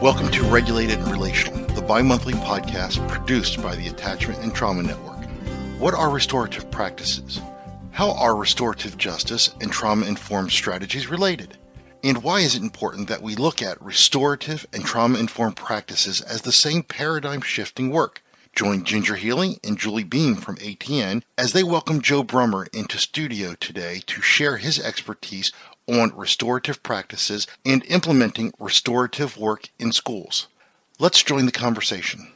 Welcome to Regulated and Relational, the bi monthly podcast produced by the Attachment and Trauma Network. What are restorative practices? How are restorative justice and trauma informed strategies related? And why is it important that we look at restorative and trauma informed practices as the same paradigm shifting work? Join Ginger Healy and Julie Beem from ATN as they welcome Joe Brummer into studio today to share his expertise on restorative practices and implementing restorative work in schools. Let's join the conversation.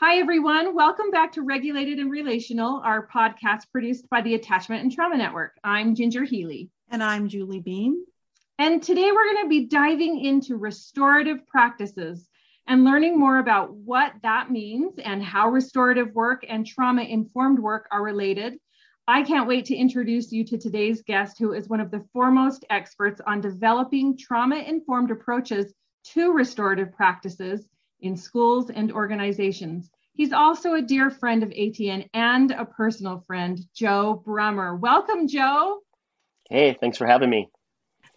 Hi, everyone. Welcome back to Regulated and Relational, our podcast produced by the Attachment and Trauma Network. I'm Ginger Healy. And I'm Julie Beem. And today we're going to be diving into restorative practices and learning more about what that means and how restorative work and trauma informed work are related. I can't wait to introduce you to today's guest, who is one of the foremost experts on developing trauma informed approaches to restorative practices in schools and organizations. He's also a dear friend of ATN and a personal friend, Joe Brummer. Welcome, Joe. Hey, thanks for having me.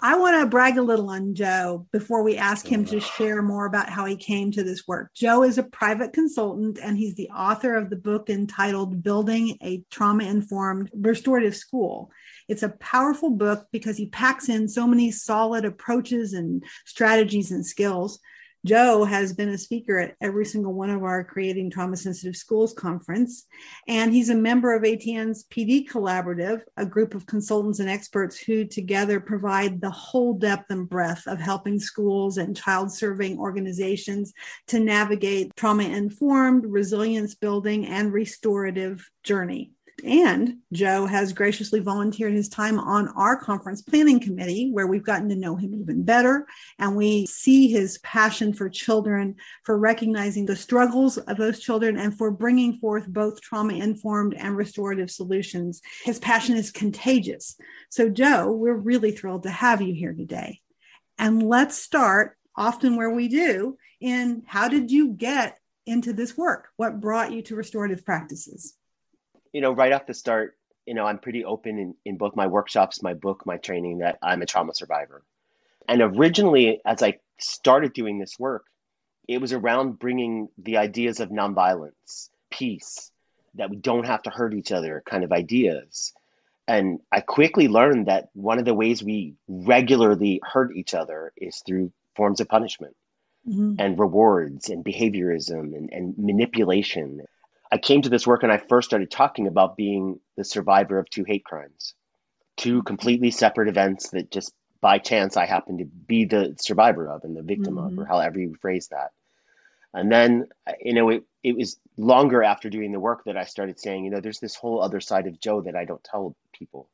I want to brag a little on Joe before we ask him to share more about how he came to this work. Joe is a private consultant and he's the author of the book entitled Building a Trauma Informed Restorative School. It's a powerful book because he packs in so many solid approaches and strategies and skills Joe has been a speaker at every single one of our Creating Trauma Sensitive Schools conference, and he's a member of ATN's PD Collaborative, a group of consultants and experts who together provide the whole depth and breadth of helping schools and child serving organizations to navigate trauma informed, resilience building, and restorative journey. And Joe has graciously volunteered his time on our conference planning committee, where we've gotten to know him even better. And we see his passion for children, for recognizing the struggles of those children, and for bringing forth both trauma informed and restorative solutions. His passion is contagious. So, Joe, we're really thrilled to have you here today. And let's start often where we do in how did you get into this work? What brought you to restorative practices? You know, right off the start, you know, I'm pretty open in, in both my workshops, my book, my training that I'm a trauma survivor. And originally, as I started doing this work, it was around bringing the ideas of nonviolence, peace, that we don't have to hurt each other kind of ideas. And I quickly learned that one of the ways we regularly hurt each other is through forms of punishment mm-hmm. and rewards and behaviorism and, and manipulation. I came to this work and I first started talking about being the survivor of two hate crimes, two completely separate events that just by chance I happened to be the survivor of and the victim mm-hmm. of, or however you phrase that. And then, you know, it, it was longer after doing the work that I started saying, you know, there's this whole other side of Joe that I don't tell people.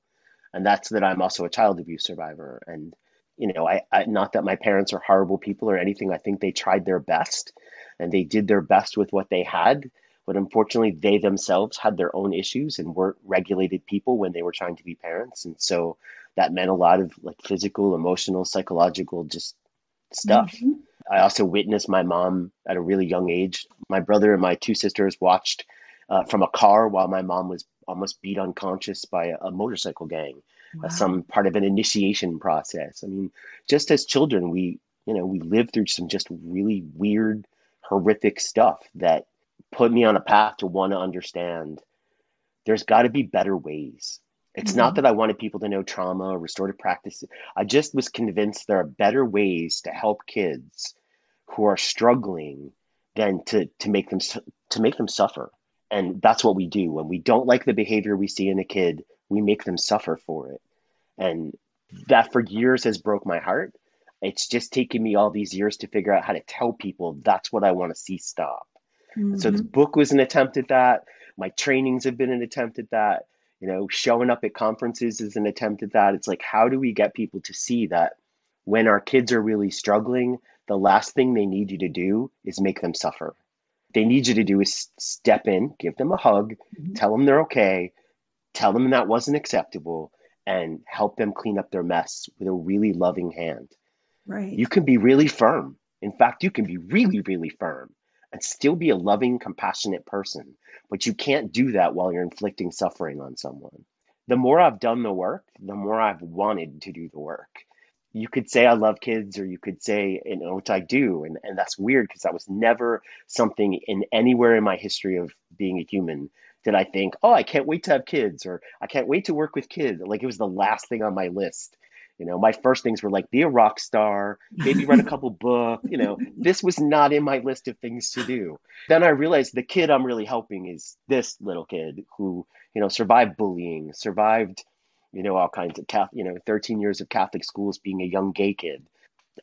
And that's that I'm also a child abuse survivor. And, you know, I, I not that my parents are horrible people or anything. I think they tried their best and they did their best with what they had but unfortunately, they themselves had their own issues and weren't regulated people when they were trying to be parents. And so that meant a lot of like physical, emotional, psychological, just stuff. Mm-hmm. I also witnessed my mom at a really young age. My brother and my two sisters watched uh, from a car while my mom was almost beat unconscious by a, a motorcycle gang, uh, wow. uh, some part of an initiation process. I mean, just as children, we, you know, we lived through some just really weird, horrific stuff that put me on a path to want to understand there's got to be better ways. It's mm-hmm. not that I wanted people to know trauma or restorative practices. I just was convinced there are better ways to help kids who are struggling than to to make them to make them suffer. And that's what we do when we don't like the behavior we see in a kid, we make them suffer for it. And that for years has broke my heart. It's just taken me all these years to figure out how to tell people that's what I want to see stop. Mm-hmm. So the book was an attempt at that. My trainings have been an attempt at that. You know, showing up at conferences is an attempt at that. It's like, how do we get people to see that when our kids are really struggling, the last thing they need you to do is make them suffer. They need you to do is step in, give them a hug, mm-hmm. tell them they're okay, tell them that wasn't acceptable, and help them clean up their mess with a really loving hand. Right. You can be really firm. In fact, you can be really, really firm and still be a loving, compassionate person. But you can't do that while you're inflicting suffering on someone. The more I've done the work, the more I've wanted to do the work. you could say I love kids or you could say, you know, which I do. And, and that's weird because that was never something in anywhere in my history of being a human did I think, oh, I can't wait to have kids or I can't wait to work with kids. Like it was the last thing on my list. You know, my first things were like be a rock star, maybe write a couple books. You know, this was not in my list of things to do. Then I realized the kid I'm really helping is this little kid who, you know, survived bullying, survived you know, all kinds of Catholic, you know, 13 years of Catholic schools being a young gay kid.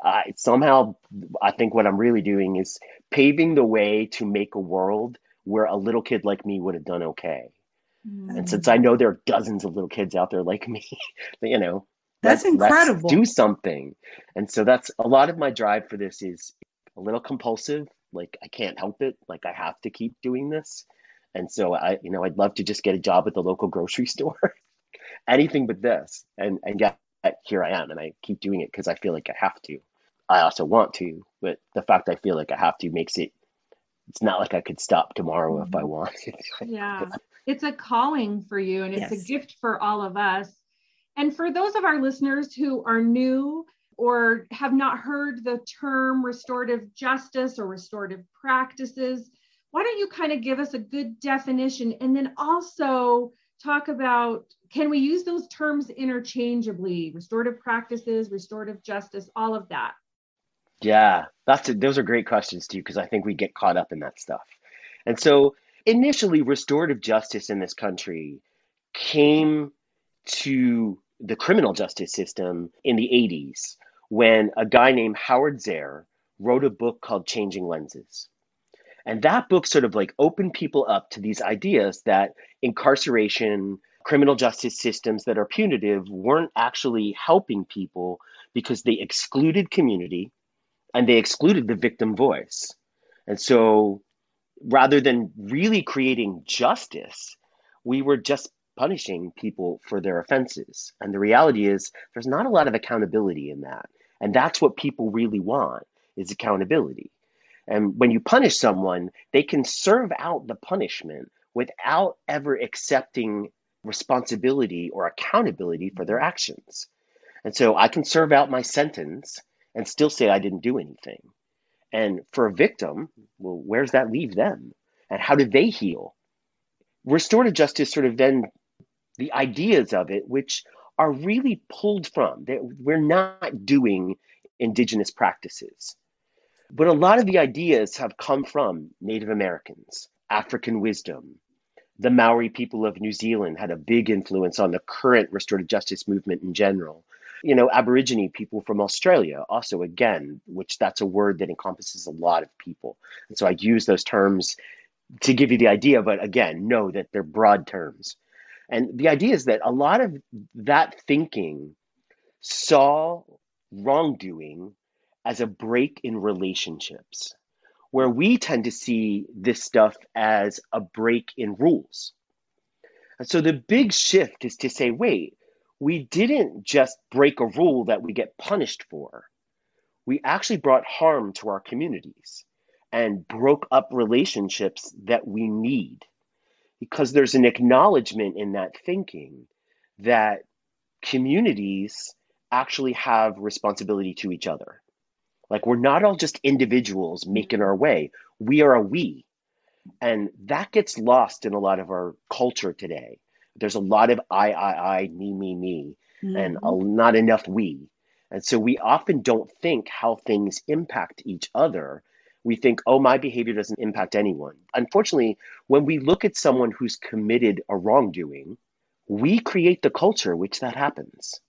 I somehow, I think what I'm really doing is paving the way to make a world where a little kid like me would have done okay. Mm. And since I know there are dozens of little kids out there like me, you know, that's let's, incredible. Do something. And so that's a lot of my drive for this is a little compulsive. Like I can't help it. Like I have to keep doing this. And so I, you know, I'd love to just get a job at the local grocery store anything but this. And and yet here I am, and I keep doing it because I feel like I have to. I also want to, but the fact I feel like I have to makes it. It's not like I could stop tomorrow if I mm-hmm. wanted. yeah, it's a calling for you, and it's yes. a gift for all of us. And for those of our listeners who are new or have not heard the term restorative justice or restorative practices, why don't you kind of give us a good definition? And then also talk about can we use those terms interchangeably? Restorative practices restorative justice all of that. Yeah that's a, those are great questions too because i think we get caught up in that stuff. And so initially restorative justice in this country came to the criminal justice system in the 80s when a guy named howard zehr wrote a book called changing lenses and that book sort of like opened people up to these ideas that incarceration, criminal justice systems that are punitive weren't actually helping people because they excluded community and they excluded the victim voice. And so rather than really creating justice, we were just punishing people for their offenses. And the reality is there's not a lot of accountability in that. And that's what people really want is accountability. And when you punish someone, they can serve out the punishment without ever accepting responsibility or accountability for their actions. And so I can serve out my sentence and still say I didn't do anything. And for a victim, well, where's that leave them? And how do they heal? Restorative justice sort of then the ideas of it, which are really pulled from. We're not doing indigenous practices. But a lot of the ideas have come from Native Americans, African wisdom. The Maori people of New Zealand had a big influence on the current restorative justice movement in general. You know, Aborigine people from Australia, also, again, which that's a word that encompasses a lot of people. And so I use those terms to give you the idea, but again, know that they're broad terms. And the idea is that a lot of that thinking saw wrongdoing as a break in relationships, where we tend to see this stuff as a break in rules. And so the big shift is to say, wait, we didn't just break a rule that we get punished for. We actually brought harm to our communities and broke up relationships that we need. Because there's an acknowledgement in that thinking that communities actually have responsibility to each other. Like we're not all just individuals making our way. We are a we. And that gets lost in a lot of our culture today. There's a lot of I, I, I, me, me, me, mm-hmm. and a, not enough we. And so we often don't think how things impact each other. We think, oh, my behavior doesn't impact anyone. Unfortunately, when we look at someone who's committed a wrongdoing, we create the culture which that happens.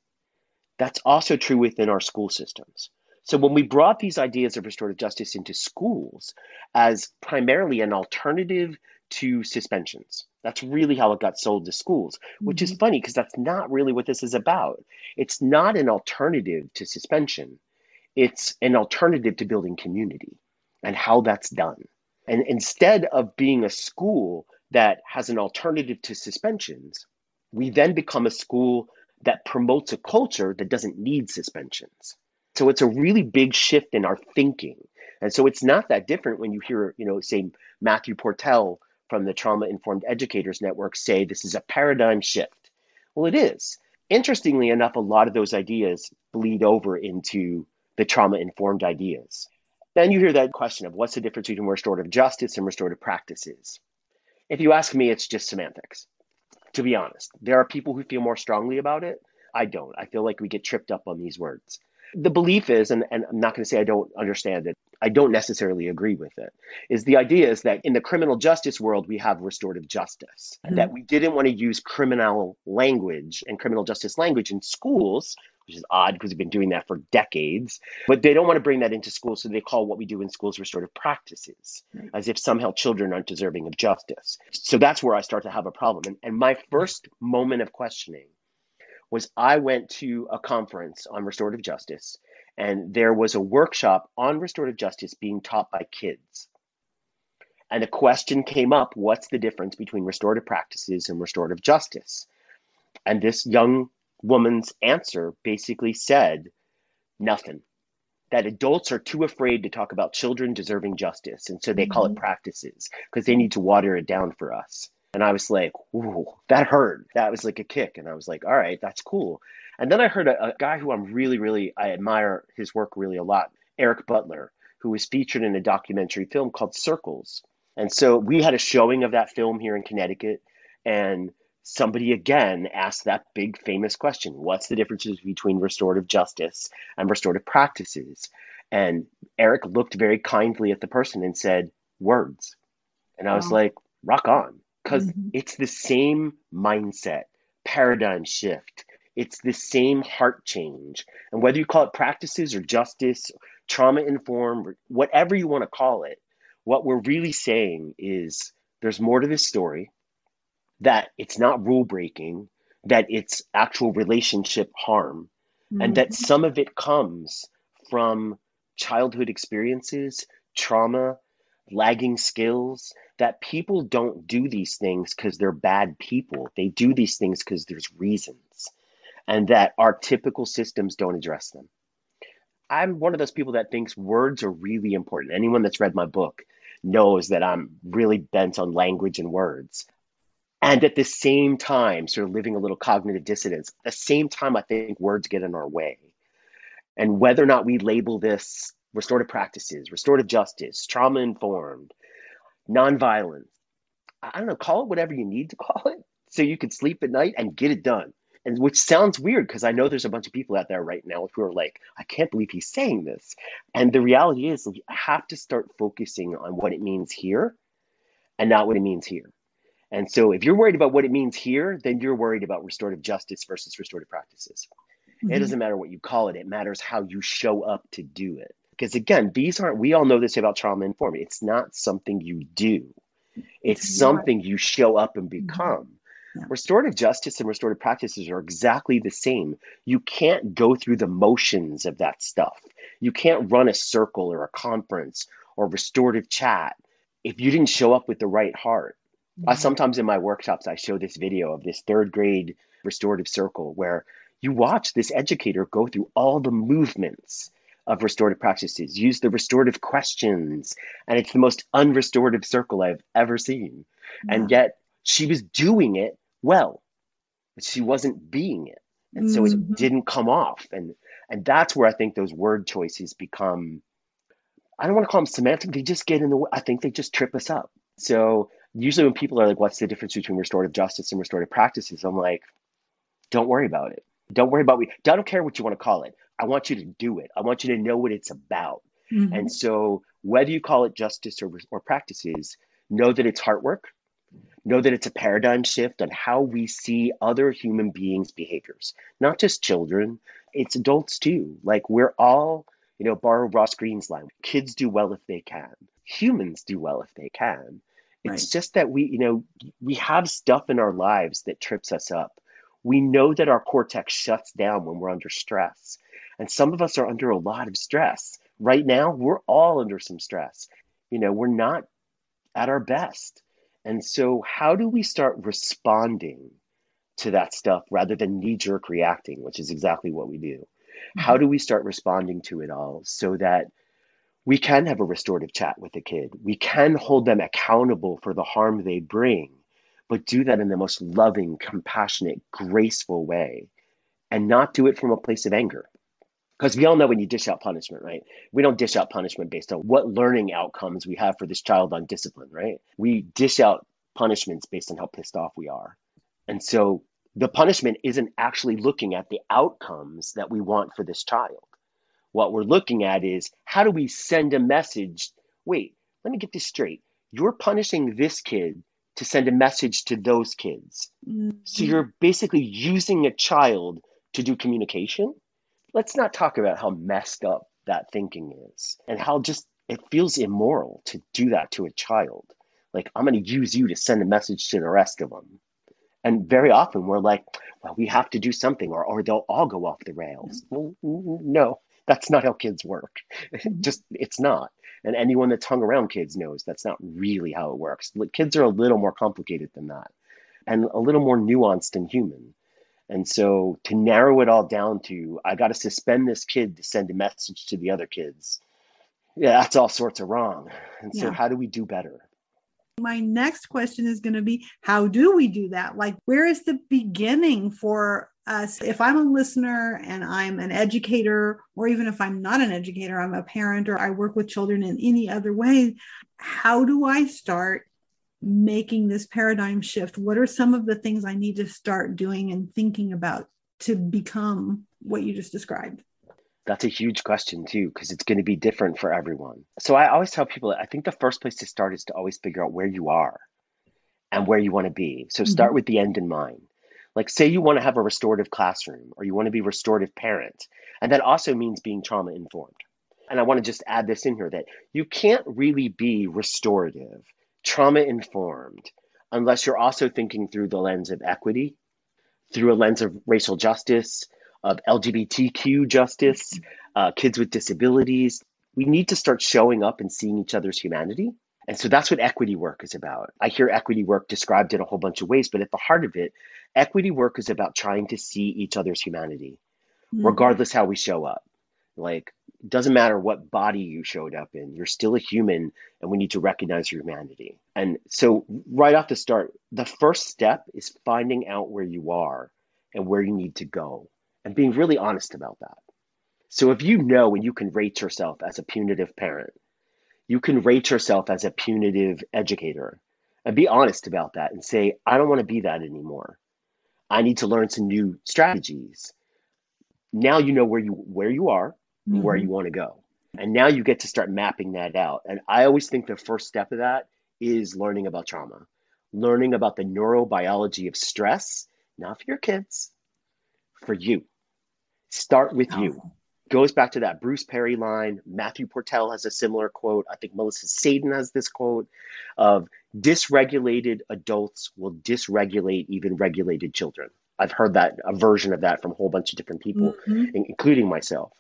That's also true within our school systems. So when we brought these ideas of restorative justice into schools as primarily an alternative to suspensions, that's really how it got sold to schools, which mm-hmm. is funny because that's not really what this is about. It's not an alternative to suspension. It's an alternative to building community and how that's done. And instead of being a school that has an alternative to suspensions, we then become a school that promotes a culture that doesn't need suspensions. So it's a really big shift in our thinking. And so it's not that different when you hear, you know, say Matthew Portell from the Trauma Informed Educators Network say this is a paradigm shift. Well, it is. Interestingly enough, a lot of those ideas bleed over into the trauma informed ideas. Then you hear that question of what's the difference between restorative justice and restorative practices? If you ask me, it's just semantics, to be honest. There are people who feel more strongly about it. I don't. I feel like we get tripped up on these words. The belief is, and, and I'm not going to say I don't understand it, I don't necessarily agree with it, is the idea is that in the criminal justice world, we have restorative justice, mm-hmm. that we didn't want to use criminal language and criminal justice language in schools which is odd because we've been doing that for decades. But they don't want to bring that into school, so they call what we do in schools restorative practices, right. as if somehow children aren't deserving of justice. So that's where I start to have a problem. And, and my first moment of questioning was I went to a conference on restorative justice, and there was a workshop on restorative justice being taught by kids. And the question came up what's the difference between restorative practices and restorative justice? And this young woman's answer basically said nothing. That adults are too afraid to talk about children deserving justice. And so they call it mm-hmm. practices because they need to water it down for us. And I was like, ooh, that hurt. That was like a kick. And I was like, all right, that's cool. And then I heard a, a guy who I'm really, really, I admire his work really a lot, Eric Butler, who was featured in a documentary film called Circles. And so we had a showing of that film here in Connecticut. And somebody again asked that big famous question what's the differences between restorative justice and restorative practices? And eric looked very kindly at the person and said words. And i was wow. like rock on. Because mm-hmm. it's the same mindset paradigm shift. It's the same heart change. And whether you call it practices or justice trauma informed whatever you want to call it what we're really saying is there's more to this story that it's not rule breaking, that it's actual relationship harm, mm-hmm. and that mm-hmm. some of it comes from childhood experiences, trauma, lagging skills, that people don't do these things because they're bad people. They do these things because there's reasons, and that our typical systems don't address them. I'm one of those people that thinks words are really important. Anyone that's read my book knows that I'm really bent on language and words and at the same time sort of living a little cognitive dissonance at the same time i think words get in our way. And whether or not we label this restorative practices restorative justice trauma informed nonviolence i don't know call it whatever you need to call it so you can sleep at night and get it done. And which sounds weird because i know there's a bunch of people out there right now who are like i can't believe he's saying this. And the reality is we have to start focusing on what it means here and not what it means here and so if you're worried about what it means here, then you're worried about restorative justice versus restorative practices. Mm-hmm. It doesn't matter what you call it, it matters how you show up to do it. Because again, these aren't, we all know this about trauma informed. It's not something you do, it's, something you show up and mm-hmm. become. Yeah. Restorative justice and restorative practices are exactly the same. You can't go through the motions of that stuff. You can't run a circle or a conference or restorative chat if you didn't show up with the right heart. Mm-hmm. Uh, sometimes in my workshops, I show this video of this third grade restorative circle where you watch this educator go through all the movements of restorative practices, use the restorative questions, and it's the most unrestorative circle I've ever seen. Yeah. And yet she was doing it well, but she wasn't being it. And mm-hmm. so it mm-hmm. didn't come off. And and that's where I think those word choices become I don't want to call them semantic, they just get in the way. I think they just trip us up. So usually when people are like, what's the difference between restorative justice and restorative practices? I'm like, don't worry about it. Don't worry about it. I don't care what you want to call it. I want you to do it. I want you to know what it's about. Mm-hmm. And so whether you call it justice or, or practices, know that it's heart work. Know that it's a paradigm shift on how we see other human beings' behaviors, not just children, it's adults too. Like we're all, you know, borrow Ross Greene's line kids do well if they can, humans do well if they can. It's right. just that we, you know, we have stuff in our lives that trips us up. We know that our cortex shuts down when we're under stress. And some of us are under a lot of stress. Right now, we're all under some stress. You know, we're not at our best. And so, how do we start responding to that stuff rather than knee jerk reacting, which is exactly what we do? Mm-hmm. How do we start responding to it all so that we can have a restorative chat with a kid. We can hold them accountable for the harm they bring, but do that in the most loving, compassionate, graceful way. and not do it from a place of anger. Because we all know when you dish out punishment, right? We don't dish out punishment based on what learning outcomes we have for this child on discipline, right? We dish out punishments based on how pissed off we are. And so the punishment isn't actually looking at the outcomes that we want for this child. What we're looking at is how do we send a message? Wait, let me get this straight. You're punishing this kid to send a message to those kids. Mm-hmm. So you're basically using a child to do communication. Let's not talk about how messed up that thinking is and how just it feels immoral to do that to a child. Like, I'm going to use you to send a message to the rest of them. And very often we're like, well, we have to do something or, or they'll all go off the rails. Well, no, that's not how kids work. Mm-hmm. Just, it's not. And anyone that's hung around kids knows that's not really how it works. Kids are a little more complicated than that and a little more nuanced and human. And so to narrow it all down to, I got to suspend this kid to send a message to the other kids. Yeah, that's all sorts of wrong. And so, yeah. how do we do better? My next question is going to be how do we do that? Like, where is the beginning for If I'm a listener and I'm an educator, or even if I'm not an educator, I'm a parent or I work with children in any other way, how do I start making this paradigm shift? What are some of the things I need to start doing and thinking about to become what you just described? That's a huge question too, because it's going to be different for everyone. So I always tell people I think the first place to start is to always figure out where you are and where you want to be. So start mm-hmm. with the end in mind. Like say you want to have a restorative classroom or you want to be a restorative parent. And that also means being trauma informed. And I want to just add this in here that you can't really be restorative, trauma informed, unless you're also thinking through the lens of equity, through a lens of racial justice, of LGBTQ justice, uh, kids with disabilities. We need to start showing up and seeing each other's humanity. And so that's what equity work is about. I hear equity work described in a whole bunch of ways, but at the heart of it, equity work is about trying to see each other's humanity, mm-hmm. regardless how we show up. Like, it doesn't matter what body you showed up in, you're still a human, and we need to recognize your humanity. And so, right off the start, the first step is finding out where you are and where you need to go and being really honest about that. So if you know and you can rate yourself as a punitive parent, you can rate yourself as a punitive educator and be honest about that and say, I don't want to be that anymore. I need to learn some new strategies. Now you know where you where you are mm-hmm. where you want to go. And now you get to start mapping that out. And I always think the first step of that is learning about trauma, learning about the neurobiology of stress, not for your kids, for you. Start with you. Goes back to that Bruce Perry line. Matthew Portell has a similar quote. I think Melissa Sadin has this quote of dysregulated adults will dysregulate even regulated children. I've heard that a version of that from a whole bunch of different people, mm-hmm. including myself.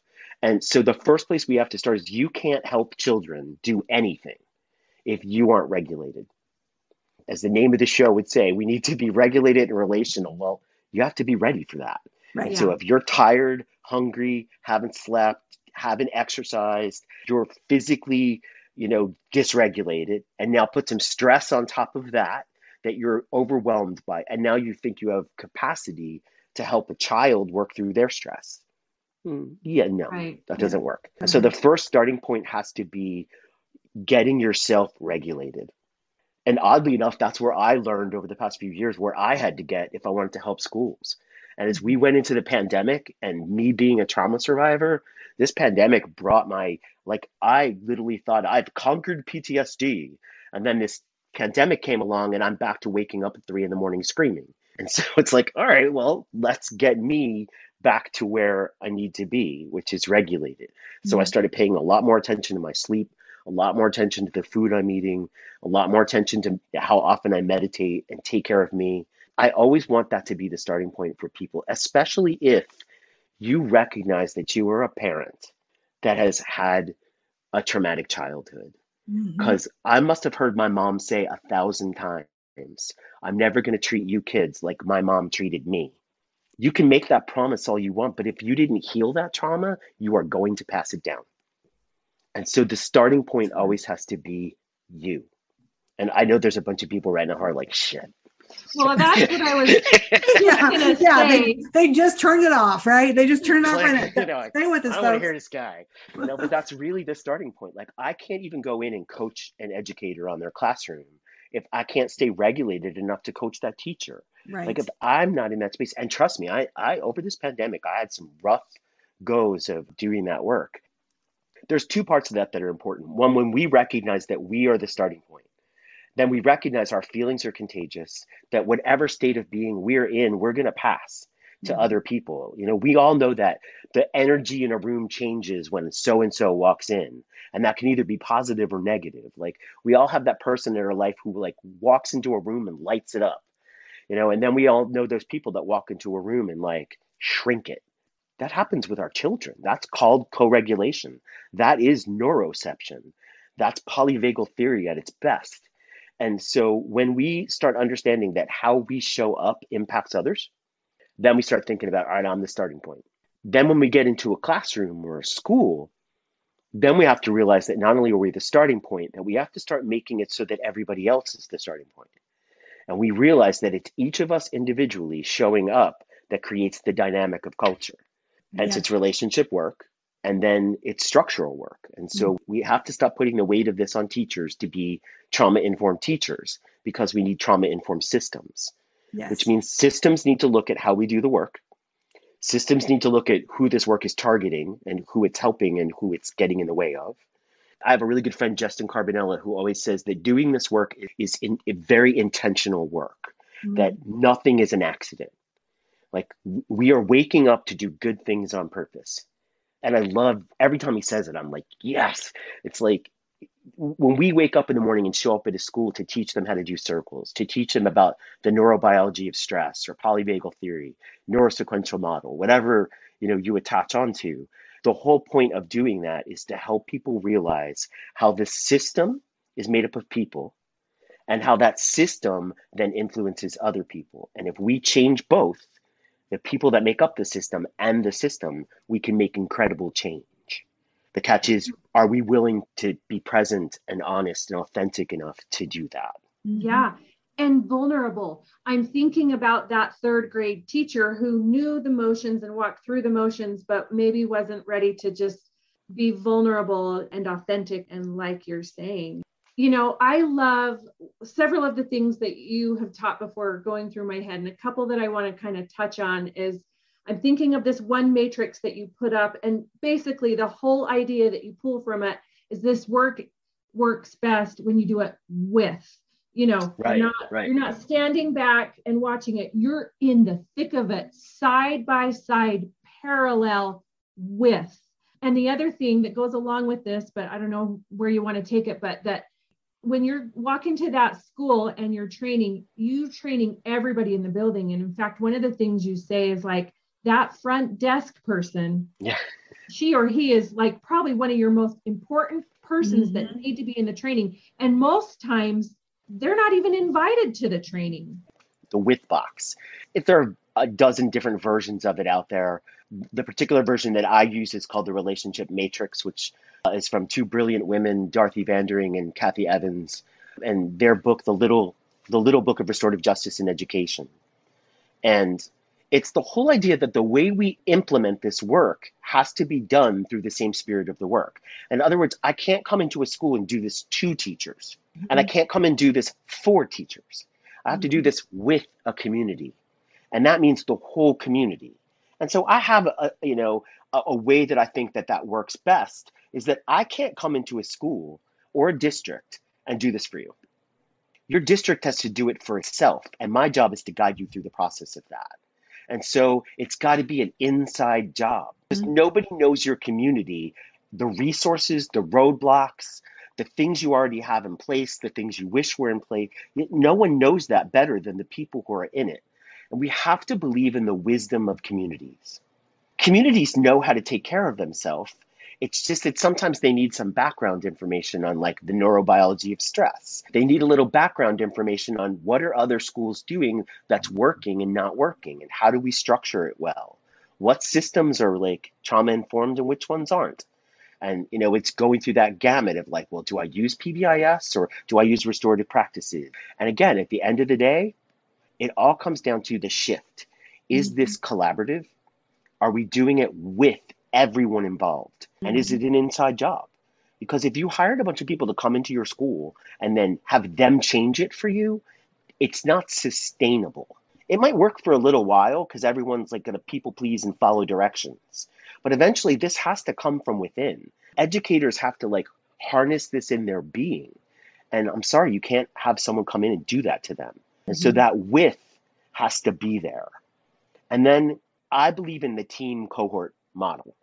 And so the first place we have to start is you can't help children do anything if you aren't regulated. As the name of the show would say, we need to be regulated and relational. Well, you have to be ready for that. Right. Yeah. So if you're tired, hungry, haven't slept, haven't exercised, you're physically, you know, dysregulated, and now put some stress on top of that that you're overwhelmed by, and now you think you have capacity to help a child work through their stress. Hmm, yeah, no, right. that doesn't yeah. work. Mm-hmm. So the first starting point has to be getting yourself regulated. And oddly enough, that's where I learned over the past few years where I had to get if I wanted to help schools. And as we went into the pandemic and me being a trauma survivor, this pandemic brought my, like, I literally thought I've conquered PTSD. And then this pandemic came along and I'm back to waking up at three in the morning screaming. And so it's like, all right, well, let's get me back to where I need to be, which is regulated. So mm-hmm. I started paying a lot more attention to my sleep, a lot more attention to the food I'm eating, a lot more attention to how often I meditate and take care of me. I always want that to be the starting point for people, especially if you recognize that you are a parent that has had a traumatic childhood. Because mm-hmm. I must have heard my mom say a thousand times, I'm never going to treat you kids like my mom treated me. You can make that promise all you want, but if you didn't heal that trauma, you are going to pass it down. And so the starting point always has to be you. And I know there's a bunch of people right now who are like, shit, Well, that's what I was yeah, gonna yeah. They, say. they just turned it off, right? They just turned it off. Like, Right you now. know, Stay with us, I don't want to hear this guy. You know, but that's really the starting point. Like I can't even go in and coach an educator on their classroom if I can't stay regulated enough to coach that teacher. Right. Like if I'm not in that space, and trust me, I, I over this pandemic, I had some rough goes of doing that work. There's two parts of that that are important. One, when we recognize that we are the starting point, then we recognize our feelings are contagious, that whatever state of being we're in, we're going to pass to Mhm. other people. You know, we all know that the energy in a room changes when so and so walks in, and that can either be positive or negative. Like we all have that person in our life who like walks into a room and lights it up. You know, and then we all know those people that walk into a room and like shrink it. That happens with our children. That's called co-regulation. That is neuroception. That's polyvagal theory at its best. And so when we start understanding that how we show up impacts others, then we start thinking about, all right, I'm the starting point. Then when we get into a classroom or a school, then we have to realize that not only are we the starting point, that we have to start making it so that everybody else is the starting point. And we realize that it's each of us individually showing up that creates the dynamic of culture. Hence, Yes. it's relationship work and then it's structural work. And so we have to stop putting the weight of this on teachers to be trauma informed teachers because we need trauma informed systems, Yes. which means systems need to look at how we do the work. Systems need to look at who this work is targeting and who it's helping and who it's getting in the way of. I have a really good friend, Justin Carbonella, who always says that doing this work is in, very intentional work, Mhm. that nothing is an accident. Like we are waking up to do good things on purpose. And I love every time he says it, I'm like, yes. It's like when we wake up in the morning and show up at a school to teach them how to do circles, to teach them about the neurobiology of stress or polyvagal theory, neurosequential model, whatever you know you attach onto, the whole point of doing that is to help people realize how the system is made up of people and how that system then influences other people. And if we change both, the people that make up the system and the system, we can make incredible change. The catch is, are we willing to be present and honest and authentic enough to do that? Mhm. Yeah. And vulnerable. I'm thinking about that third grade teacher who knew the motions and walked through the motions, but maybe wasn't ready to just be vulnerable and authentic. And like you're saying, you know, I love several of the things that you have taught before going through my head. And a couple that I want to kind of touch on is I'm thinking of this one matrix that you put up. And basically, the whole idea that you pull from it is this work works best when you do it with you know Right, you're not right. you're not standing back and watching it you're in the thick of it side by side parallel with and the other thing that goes along with this but i don't know where you want to take it but that when you're walking to that school and you're training you training everybody in the building and in fact one of the things you say is like that front desk person Yeah. she or he is like probably one of your most important persons that Mhm. need to be in the training and most times they're not even invited to the training the with box. If there are a dozen different versions of it out there, the particular version that I use is called the Relationship Matrix, which Uh, is from two brilliant women, Dorothy Vaandering and Kathy Evans, and their book, the little the little book of restorative justice in education. And it's the whole idea that the way we implement this work has to be done through the same spirit of the work. In other words, I can't come into a school and do this to teachers, mm-hmm. and I can't come and do this for teachers. I have to do mm-hmm. this with a community, and that means the whole community. And so I have a you know a, a way that I think that that works best is that I can't come into a school or a district and do this for you. Your district has to do it for itself, and my job is to guide you through the process of that. And so it's got to be an inside job because mm-hmm. nobody knows your community, the resources, the roadblocks, the things you already have in place, the things you wish were in place. No one knows that better than the people who are in it. And we have to believe in the wisdom of communities. Communities know how to take care of themselves. It's just that sometimes they need some background information on like the neurobiology of stress. They need a little background information on what are other schools doing that's working and not working and how do we structure it well? What systems are like trauma informed and which ones aren't? And you know, it's going through that gamut of like, well, do I use PBIS or do I use restorative practices? And again, at the end of the day, it all comes down to the shift. Is mm-hmm. this collaborative? Are we doing it with everyone involved? Mm-hmm. And is mm-hmm. it an inside job? Because if you hired a bunch of people to come into your school and then have them change it for you, it's not sustainable. It might work for a little while because everyone's like going to people please and follow directions. But eventually, this has to come from within. Educators have to like harness this in their being. And I'm sorry, you can't have someone come in and do that to them. And so mm-hmm. that with has to be there. And then I believe in the team cohort model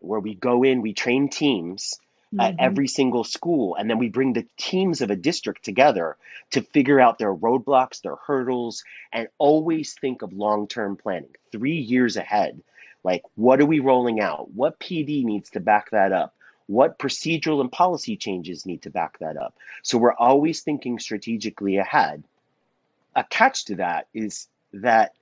where we go in, we train teams mm-hmm. at every single school, and then we bring the teams of a district together to figure out their roadblocks, their hurdles, and always think of long term planning, three years ahead. Like, what are we rolling out? What PD needs to back that up? What procedural and policy changes need to back that up? So we're always thinking strategically ahead. A catch to that is that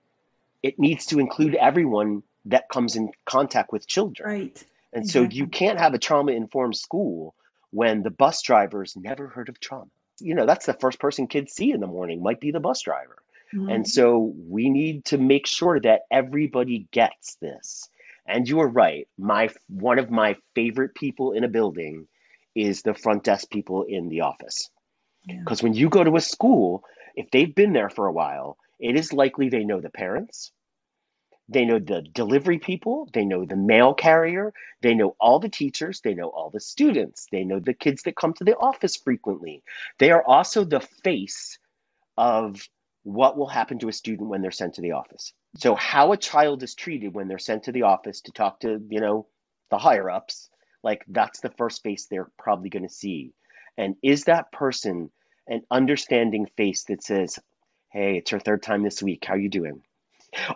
it needs to include everyone that comes in contact with children. Right. And exactly. so you can't have a trauma informed school when the bus driver's never heard of trauma. You know, that's the first person kids see in the morning, might be the bus driver. Mm-hmm. And so we need to make sure that everybody gets this. And you are right. My one of my favorite people in a building is the front desk people in the office. Because yeah. when you go to a school, if they've been there for a while, it is likely they know the parents, they know the delivery people, they know the mail carrier, they know all the teachers, they know all the students, they know the kids that come to the office frequently. They are also the face of what will happen to a student when they're sent to the office. So how a child is treated when they're sent to the office to talk to, you know, the higher ups, like that's the first face they're probably going to see. And is that person an understanding face that says, "Hey, it's your third time this week. How you doing?"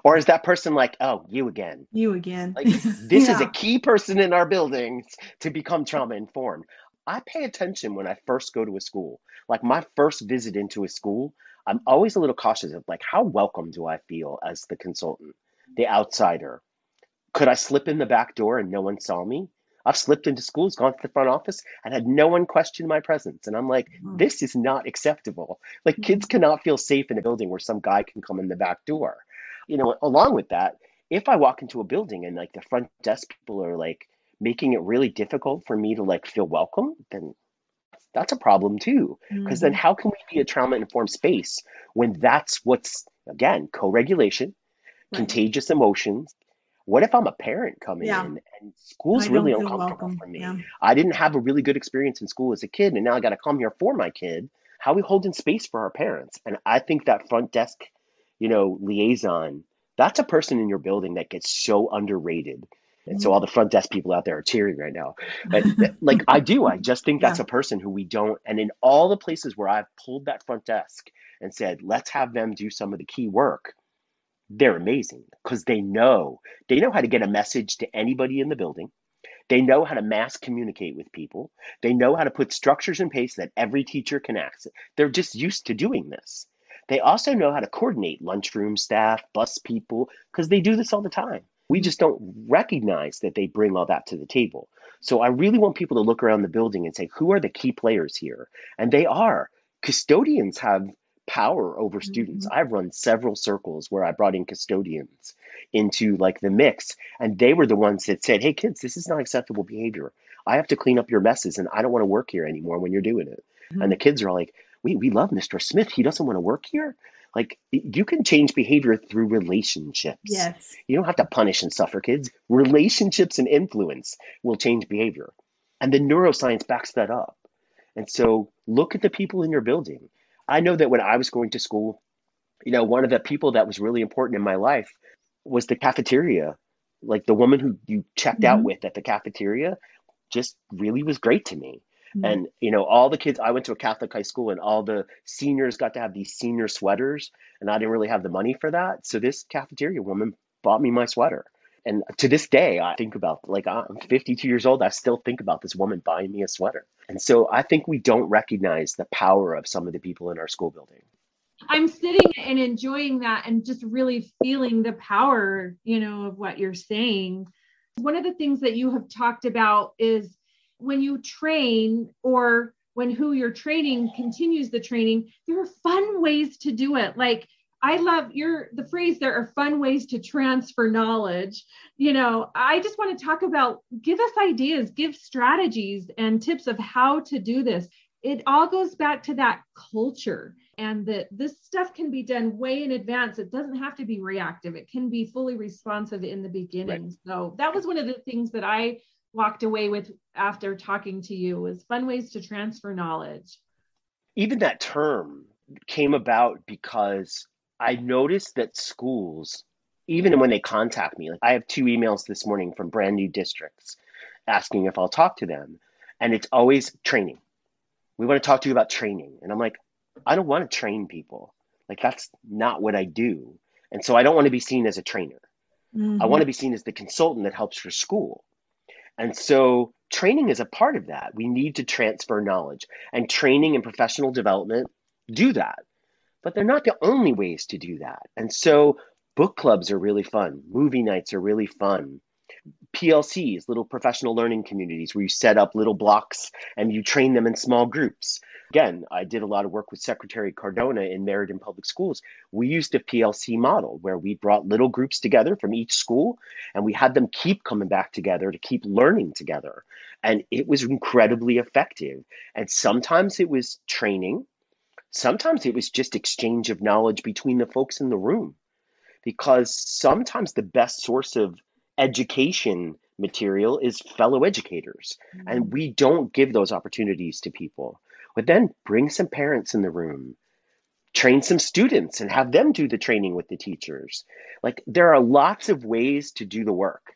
Or is that person like, oh, you again? You again. Like, this yeah. is a key person in our buildings to become trauma informed. I pay attention when I first go to a school. Like my first visit into a school, I'm always a little cautious of like, how welcome do I feel as the consultant, the outsider? Could I slip in the back door and no one saw me? I've slipped into schools, gone to the front office, and had no one question my presence. And I'm like, mm-hmm. this is not acceptable. Like, kids mm-hmm. cannot feel safe in a building where some guy can come in the back door you know, along with that, if I walk into a building and like the front desk people are like making it really difficult for me to like feel welcome, then that's a problem too. Because mm-hmm. then how can we be a trauma informed space when that's what's again co-regulation, right. contagious emotions. What if I'm a parent coming yeah. in and school's really uncomfortable welcome. for me? Yeah. I didn't have a really good experience in school as a kid, and now I got to come here for my kid. How we holding space for our parents? And I think that front desk you know, liaison, that's a person in your building that gets so underrated. And so mm. all the front desk people out there are cheering right now. But, like I do, I just think that's yeah. a person who we don't. And in all the places where I've pulled that front desk and said, let's have them do some of the key work, they're amazing because they know they know how to get a message to anybody in the building. They know how to mass communicate with people. They know how to put structures in place that every teacher can access. They're just used to doing this. They also know how to coordinate lunchroom staff, bus people, because they do this all the time. We just don't recognize that they bring all that to the table. So I really want people to look around the building and say, who are the key players here? And they are. Custodians have power over students. Mm-hmm. I've run several circles where I brought in custodians into like the mix, and they were the ones that said, Hey, kids, this is not acceptable behavior. I have to clean up your messes, and I don't want to work here anymore when you're doing it. Mm-hmm. And the kids are like, we, we love Mr. Smith. He doesn't want to work here. Like you can change behavior through relationships. Yes. You don't have to punish and suffer kids. Relationships and influence will change behavior. And the neuroscience backs that up. And so look at the people in your building. I know that when I was going to school, you know, one of the people that was really important in my life was the cafeteria. Like the woman who you checked mm-hmm. out with at the cafeteria just really was great to me. Mm-hmm. And you know, all the kids I went to a Catholic high school and all the seniors got to have these senior sweaters and I didn't really have the money for that. So this cafeteria woman bought me my sweater. And to this day, I think about like I'm 52 years old. I still think about this woman buying me a sweater. And so I think we don't recognize the power of some of the people in our school building. I'm sitting and enjoying that and just really feeling the power, you know, of what you're saying. One of the things that you have talked about is when you train or when who you're training continues the training, there are fun ways to do it. Like I love your the phrase there are fun ways to transfer knowledge. You know, I just want to talk about give us ideas, give strategies and tips of how to do this. It all goes back to that culture and that this stuff can be done way in advance. It doesn't have to be reactive. It can be fully responsive in the beginning. Right. So that was one of the things that I walked away with after talking to you was fun ways to transfer knowledge. Even that term came about because I noticed that schools, even when they contact me, like I have two emails this morning from brand new districts asking if I'll talk to them. And it's always training. We want to talk to you about training. And I'm like, I don't want to train people. Like that's not what I do. And so I don't want to be seen as a trainer. Mm-hmm. I want to be seen as the consultant that helps your school. And so training is a part of that. We need to transfer knowledge, and training and professional development do that but they're not the only ways to do that. And so book clubs are really fun, movie nights are really fun. PLCs, little professional learning communities where you set up little blocks and you train them in small groups. Again, I did a lot of work with Secretary Cardona in Meriden Public Schools. We used a PLC model where we brought little groups together from each school and we had them keep coming back together to keep learning together. And it was incredibly effective. And sometimes it was training, Sometimes it was just exchange of knowledge between the folks in the room because sometimes the best source of education material is fellow educators mm-hmm. and we don't give those opportunities to people but then bring some parents in the room train some students and have them do the training with the teachers like there are lots of ways to do the work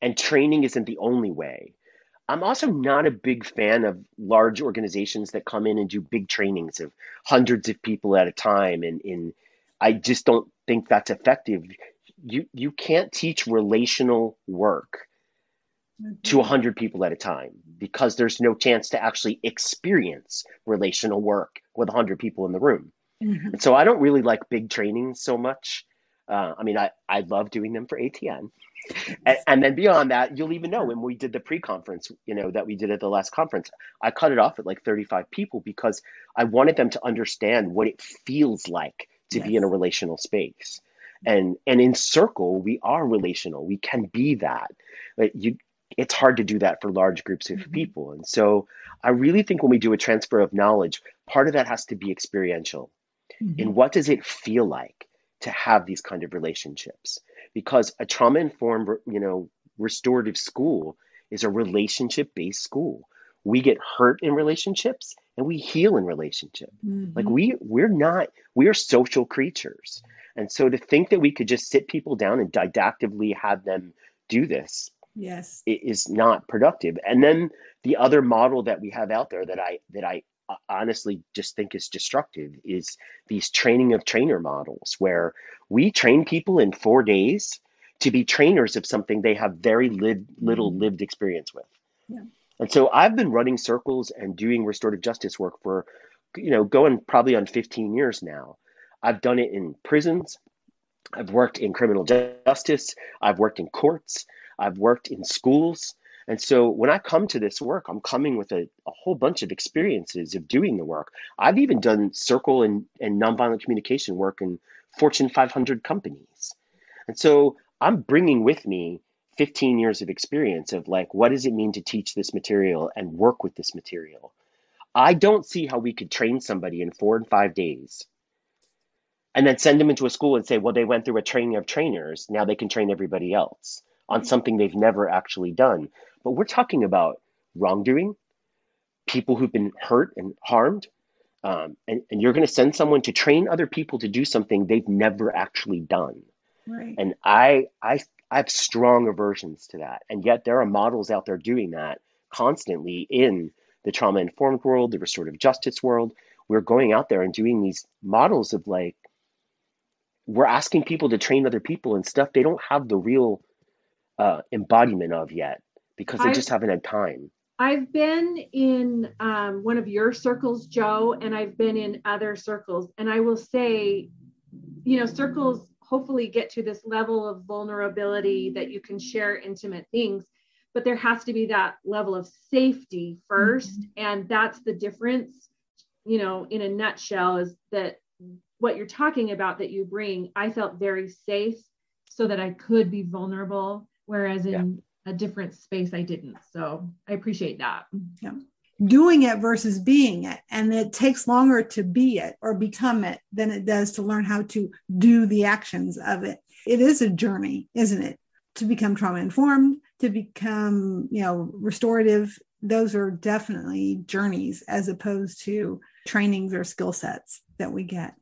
and training isn't the only way I'm also not a big fan of large organizations that come in and do big trainings of hundreds of people at a time. And, and I just don't think that's effective. You, you can't teach relational work to 100 people at a time because there's no chance to actually experience relational work with 100 people in the room. Mm-hmm. And so I don't really like big trainings so much. Uh, I mean, I, I love doing them for ATN and, and, then beyond that, you'll even know when we did the pre-conference, you know, that we did at the last conference, I cut it off at like 35 people because I wanted them to understand what it feels like to yes. be in a relational space. And and in circle, we are relational. We can be that. But you it's hard to do that for large groups of mm-hmm. people. And so I really think when we do a transfer of knowledge, part of that has to be experiential. Mm-hmm. And what does it feel like to have these kind of relationships? because a trauma informed, you know, restorative school is a relationship based school. We get hurt in relationships and we heal in relationship. Mm-hmm. Like we we're not we're social creatures. And so to think that we could just sit people down and didactically have them do this yes is not productive. And then the other model that we have out there that I that I uh, honestly just think is destructive is these training of trainer models where we train people in four days to be trainers of something they have very lived, little mm-hmm. lived experience with. Yeah. And so I've been running circles and doing restorative justice work for, you know, going probably on 15 years now. I've done it in prisons. I've worked in criminal justice. I've worked in courts. I've worked in schools. And so when I come to this work, I'm coming with a, a whole bunch of experiences of doing the work. I've even done circle and, and nonviolent communication work in Fortune 500 companies. And so I'm bringing with me 15 years of experience of like, what does it mean to teach this material and work with this material? I don't see how we could train somebody in four and five days and then send them into a school and say, well, they went through a training of trainers. Now they can train everybody else on something they've never actually done. But we're talking about wrongdoing, people who've been hurt and harmed. Um, and, and you're going to send someone to train other people to do something they've never actually done. Right. And I, I, I have strong aversions to that. And yet there are models out there doing that constantly in the trauma informed world, the restorative justice world. We're going out there and doing these models of like, we're asking people to train other people and stuff they don't have the real uh, embodiment of yet because they I've, just haven't had time. I've been in um, one of your circles, Joe, and I've been in other circles. And I will say, you know, circles hopefully get to this level of vulnerability that you can share intimate things, but there has to be that level of safety 1st mm-hmm. And that's the difference, you know, in a nutshell is that what you're talking about that you bring, I felt very safe so that I could be vulnerable. Whereas in yeah. a different space, I didn't. So I appreciate that. Yeah. Doing it versus being it. And it takes longer to be it or become it than it does to learn how to do the actions of it. It is a journey, isn't it? To become trauma informed, to become, you know, restorative. Those are definitely journeys as opposed to trainings or skill sets that we get.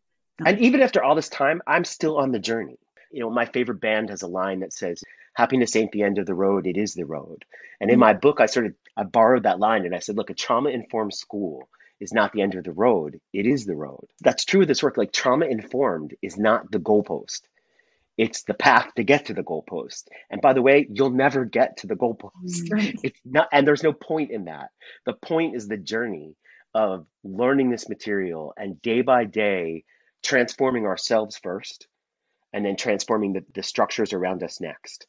And even after all this time, I'm still on the journey. You know, my favorite band has a line that says, Happiness ain't the end of the road, it is the road. And in mm. my book, I sort of I borrowed that line and I said, look, a trauma-informed school is not the end of the road, it is the road. That's true of this work. Like trauma informed is not the goalpost. It's the path to get to the goalpost. And by the way, you'll never get to the goalpost. Mm. Right. It's not and there's no point in that. The point is the journey of learning this material and day by day transforming ourselves first and then transforming the, the structures around us next.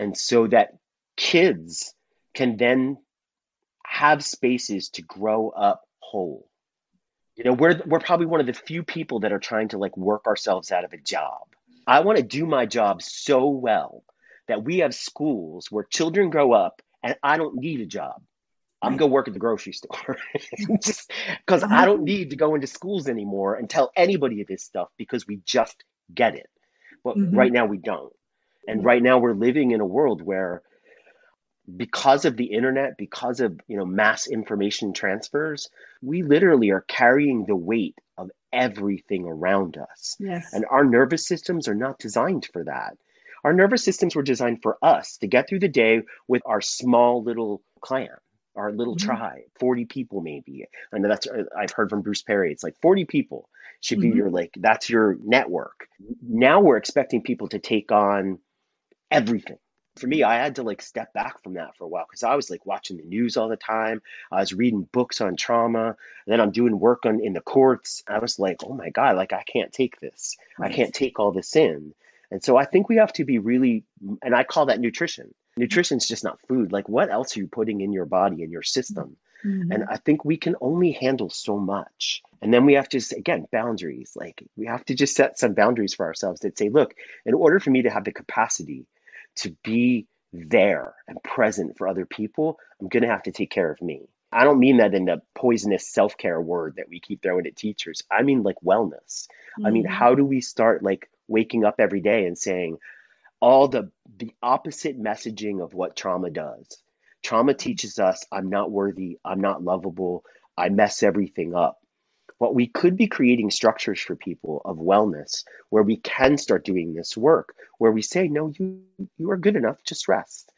And so that kids can then have spaces to grow up whole. You know, we're we're probably one of the few people that are trying to like work ourselves out of a job. I want to do my job so well that we have schools where children grow up and I don't need a job. I'm gonna work at the grocery store just because I don't need to go into schools anymore and tell anybody of this stuff because we just get it. But mm-hmm. right now we don't. And right now we're living in a world where because of the internet, because of you know mass information transfers, we literally are carrying the weight of everything around us. Yes. And our nervous systems are not designed for that. Our nervous systems were designed for us to get through the day with our small little clan our little mm-hmm. tribe 40 people maybe i know that's i've heard from bruce perry it's like 40 people should mm-hmm. be your like that's your network now we're expecting people to take on everything for me i had to like step back from that for a while because i was like watching the news all the time i was reading books on trauma then i'm doing work on in the courts i was like oh my god like i can't take this i can't take all this in and so i think we have to be really and i call that nutrition nutrition is just not food. Like, what else are you putting in your body, in your system? Mm-hmm. And I think we can only handle so much. And then we have to, again, boundaries. Like, we have to just set some boundaries for ourselves that say, look, in order for me to have the capacity to be there and present for other people, I'm going to have to take care of me. I don't mean that in the poisonous self care word that we keep throwing at teachers. I mean, like, wellness. Mm-hmm. I mean, mm-hmm. how do we start, like, waking up every day and saying, all the the opposite messaging of what trauma does. Trauma teaches us I'm not worthy, I'm not lovable, I mess everything up. But we could be creating structures for people of wellness where we can start doing this work, where we say, no, you you are good enough, just rest.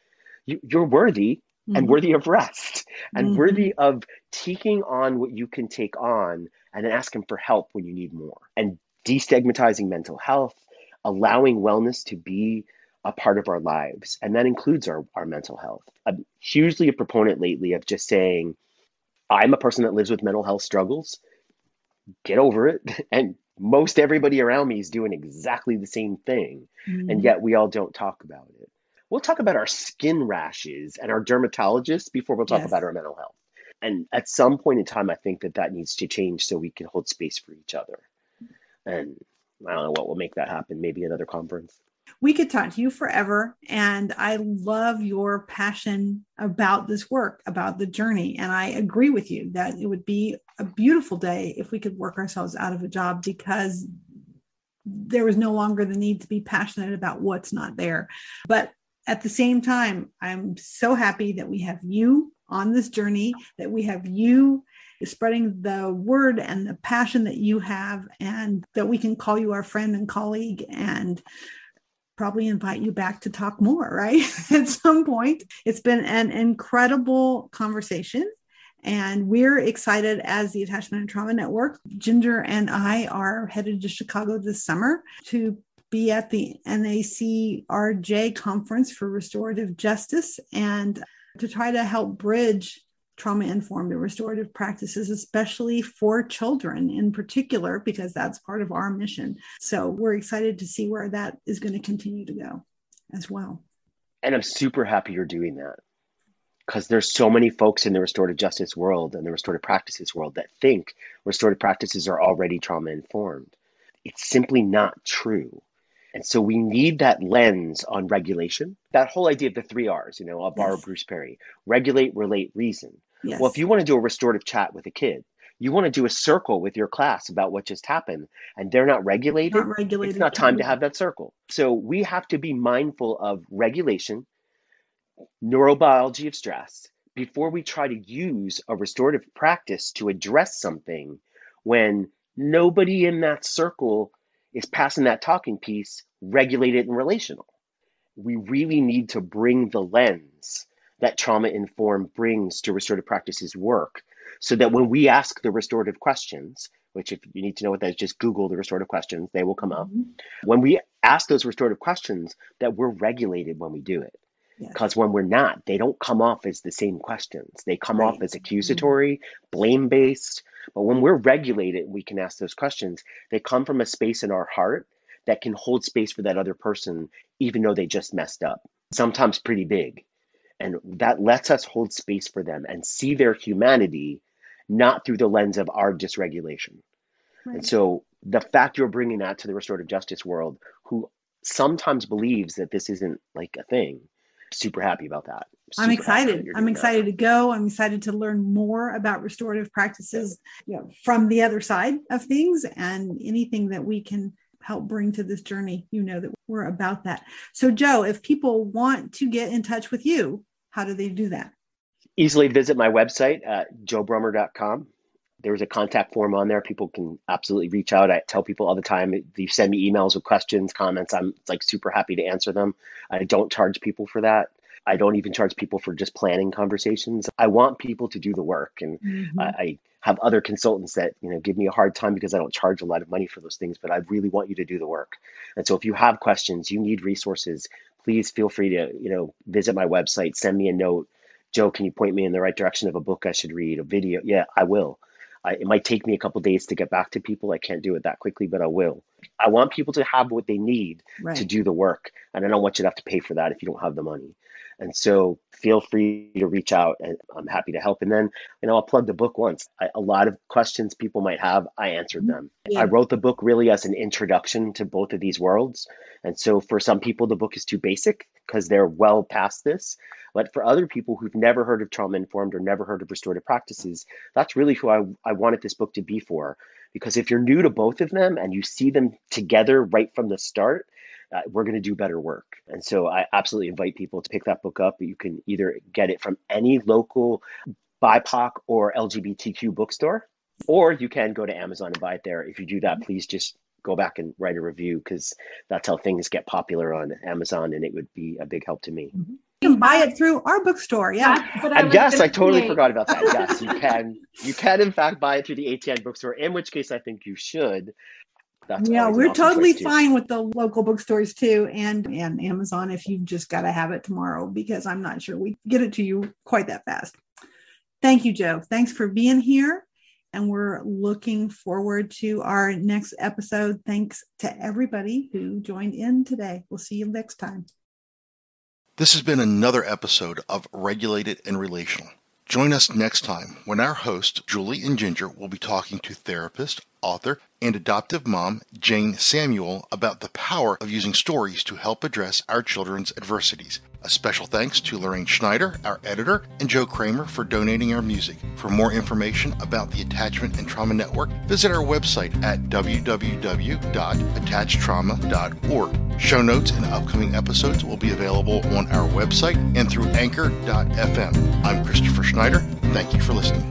You, you're worthy mm-hmm. and worthy of rest and mm-hmm. worthy of taking on what you can take on and asking for help when you need more and destigmatizing mental health allowing wellness to be a part of our lives. And that includes our, our mental health. I'm hugely a proponent lately of just saying, I'm a person that lives with mental health struggles. Get over it. And most everybody around me is doing exactly the same thing. Mm-hmm. And yet we all don't talk about it. We'll talk about our skin rashes and our dermatologists before we'll talk yes. about our mental health. And at some point in time, I think that that needs to change so we can hold space for each other. And I don't know what will make that happen. Maybe another conference. We could talk to you forever. And I love your passion about this work, about the journey. And I agree with you that it would be a beautiful day if we could work ourselves out of a job because there was no longer the need to be passionate about what's not there. But at the same time, I'm so happy that we have you on this journey, that we have you spreading the word and the passion that you have, and that we can call you our friend and colleague and probably invite you back to talk more, right? At some point. It's been an incredible conversation. And we're excited as the Attachment and Trauma Network. Ginger and I are headed to Chicago this summer to be at the NACRJ conference for restorative justice and to try to help bridge trauma informed and restorative practices, especially for children in particular, because that's part of our mission. So we're excited to see where that is going to continue to go as well. And I'm super happy you're doing that because there's so many folks in the restorative justice world and the restorative practices world that think restorative practices are already trauma informed. It's simply not true. And so we need that lens on regulation. That whole idea of the three R's, you know, I'll borrow yes. Bruce Perry regulate, relate, reason. Yes. Well, if you want to do a restorative chat with a kid, you want to do a circle with your class about what just happened and they're not regulated, not regulated it's not time to have that circle. So we have to be mindful of regulation, neurobiology of stress before we try to use a restorative practice to address something when nobody in that circle is passing that talking piece regulated and relational. We really need to bring the lens that trauma informed brings to restorative practices work so that when we ask the restorative questions, which if you need to know what that is, just Google the restorative questions, they will come up. Mm-hmm. When we ask those restorative questions, that we're regulated when we do it. Because yes. when we're not, they don't come off as the same questions. They come right. off as accusatory, mm-hmm. blame based. But when we're regulated, we can ask those questions. They come from a space in our heart that can hold space for that other person, even though they just messed up, sometimes pretty big. And that lets us hold space for them and see their humanity not through the lens of our dysregulation. Right. And so the fact you're bringing that to the restorative justice world, who sometimes believes that this isn't like a thing, super happy about that. Super I'm excited. I'm excited that. to go. I'm excited to learn more about restorative practices you know, from the other side of things and anything that we can help bring to this journey. You know that we're about that. So, Joe, if people want to get in touch with you, how do they do that? easily visit my website at joebrummer.com. There's a contact form on there. People can absolutely reach out. I tell people all the time, they send me emails with questions, comments. I'm like super happy to answer them. I don't charge people for that. I don't even charge people for just planning conversations. I want people to do the work. And mm-hmm. I, I have other consultants that, you know, give me a hard time because I don't charge a lot of money for those things, but I really want you to do the work. And so if you have questions, you need resources, please feel free to, you know, visit my website, send me a note Joe, can you point me in the right direction of a book I should read, a video? Yeah, I will. I, it might take me a couple days to get back to people. I can't do it that quickly, but I will. I want people to have what they need right. to do the work, and I don't want you to have to pay for that if you don't have the money. And so feel free to reach out and I'm happy to help. And then, you know, I'll plug the book once. I, a lot of questions people might have, I answered them. Yeah. I wrote the book really as an introduction to both of these worlds. And so for some people, the book is too basic because they're well past this. But for other people who've never heard of trauma informed or never heard of restorative practices, that's really who I, I wanted this book to be for. Because if you're new to both of them and you see them together right from the start, uh, we're going to do better work. And so I absolutely invite people to pick that book up. You can either get it from any local BIPOC or LGBTQ bookstore, or you can go to Amazon and buy it there. If you do that, please just go back and write a review because that's how things get popular on Amazon, and it would be a big help to me. Mm-hmm. You can buy it through our bookstore. Yeah. I yes, I totally say. forgot about that. Yes, you can. You can in fact buy it through the ATN bookstore. In which case, I think you should. That's yeah, we're totally fine with the local bookstores too, and and Amazon if you've just got to have it tomorrow because I'm not sure we get it to you quite that fast. Thank you, Joe. Thanks for being here, and we're looking forward to our next episode. Thanks to everybody who joined in today. We'll see you next time. This has been another episode of Regulated and Relational. Join us next time when our host, Julie and Ginger, will be talking to therapist, author, and adoptive mom, Jane Samuel, about the power of using stories to help address our children's adversities. A special thanks to Lorraine Schneider, our editor, and Joe Kramer for donating our music. For more information about the Attachment and Trauma Network, visit our website at www.attachtrauma.org. Show notes and upcoming episodes will be available on our website and through anchor.fm. I'm Christopher Schneider. Thank you for listening.